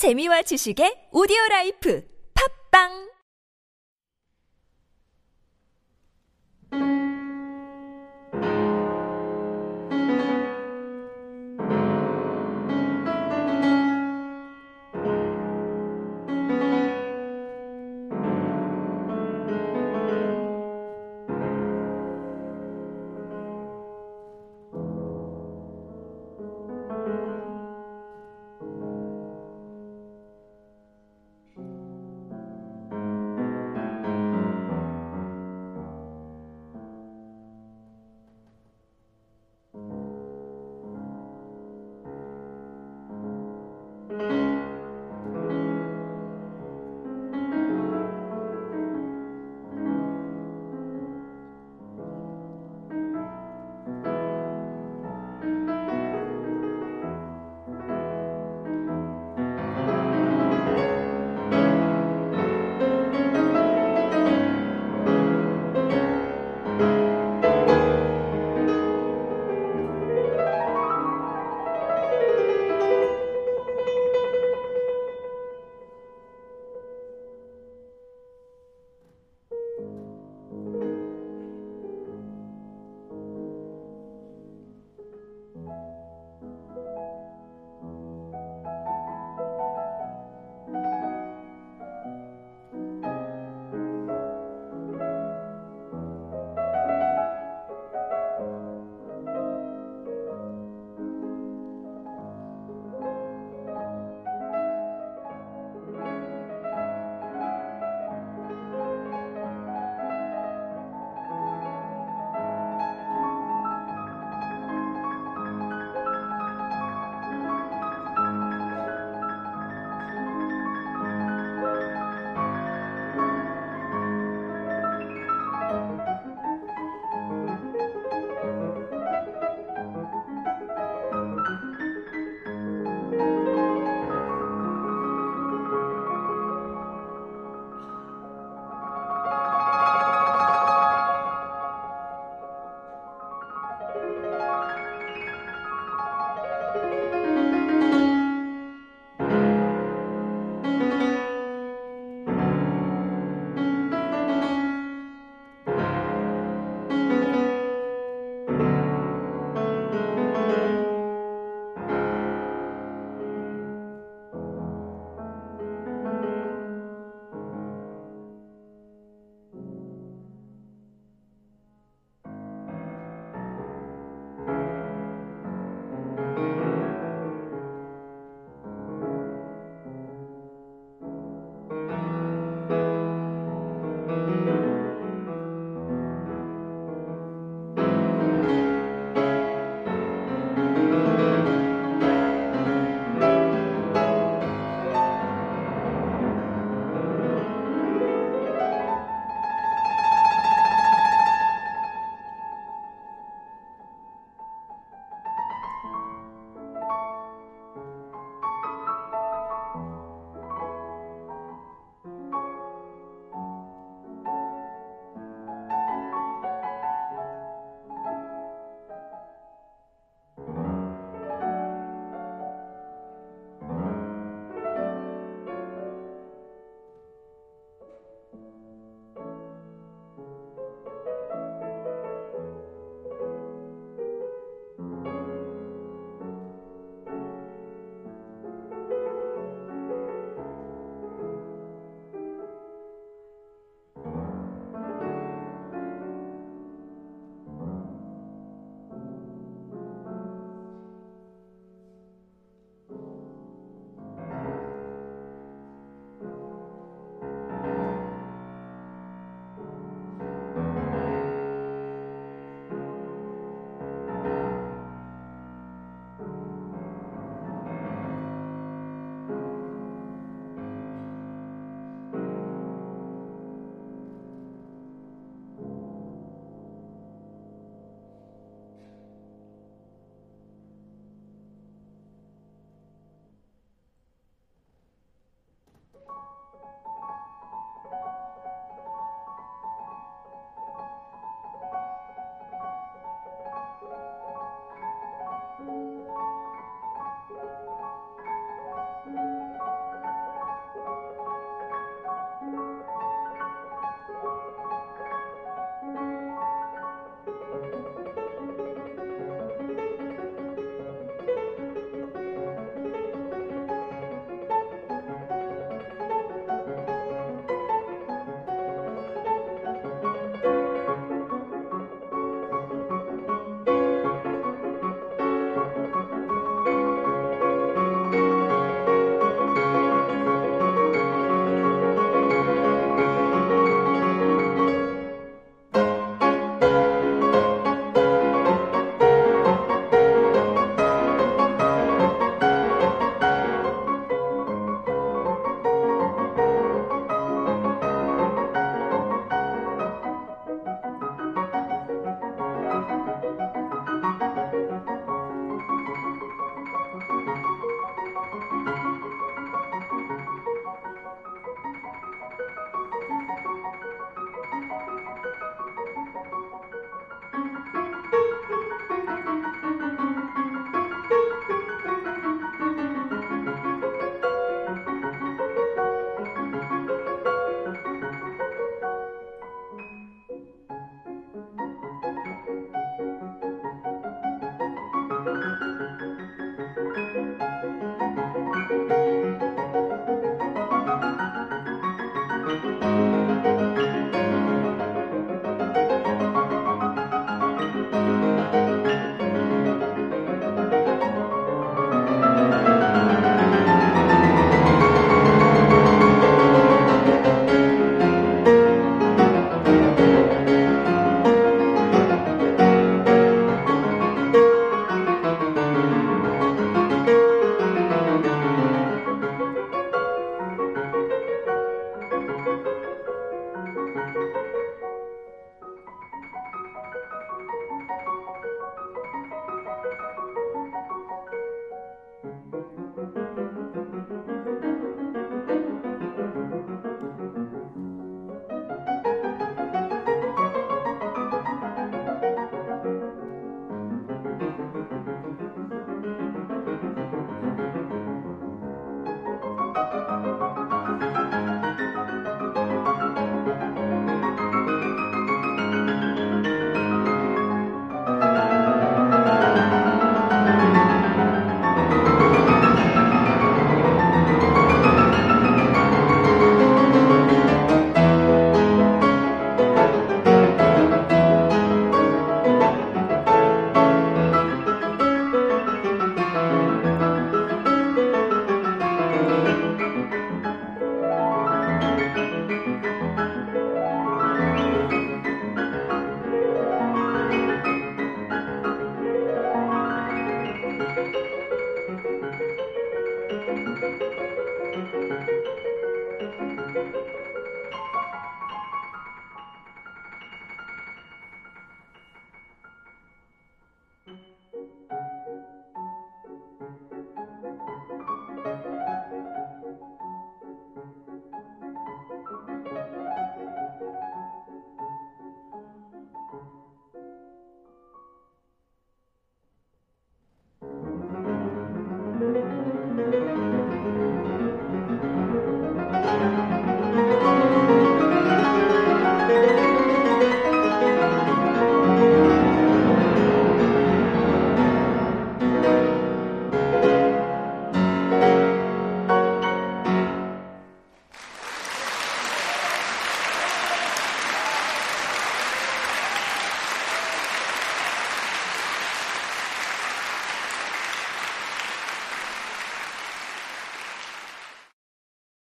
재미와 지식의 오디오 라이프. 팝빵!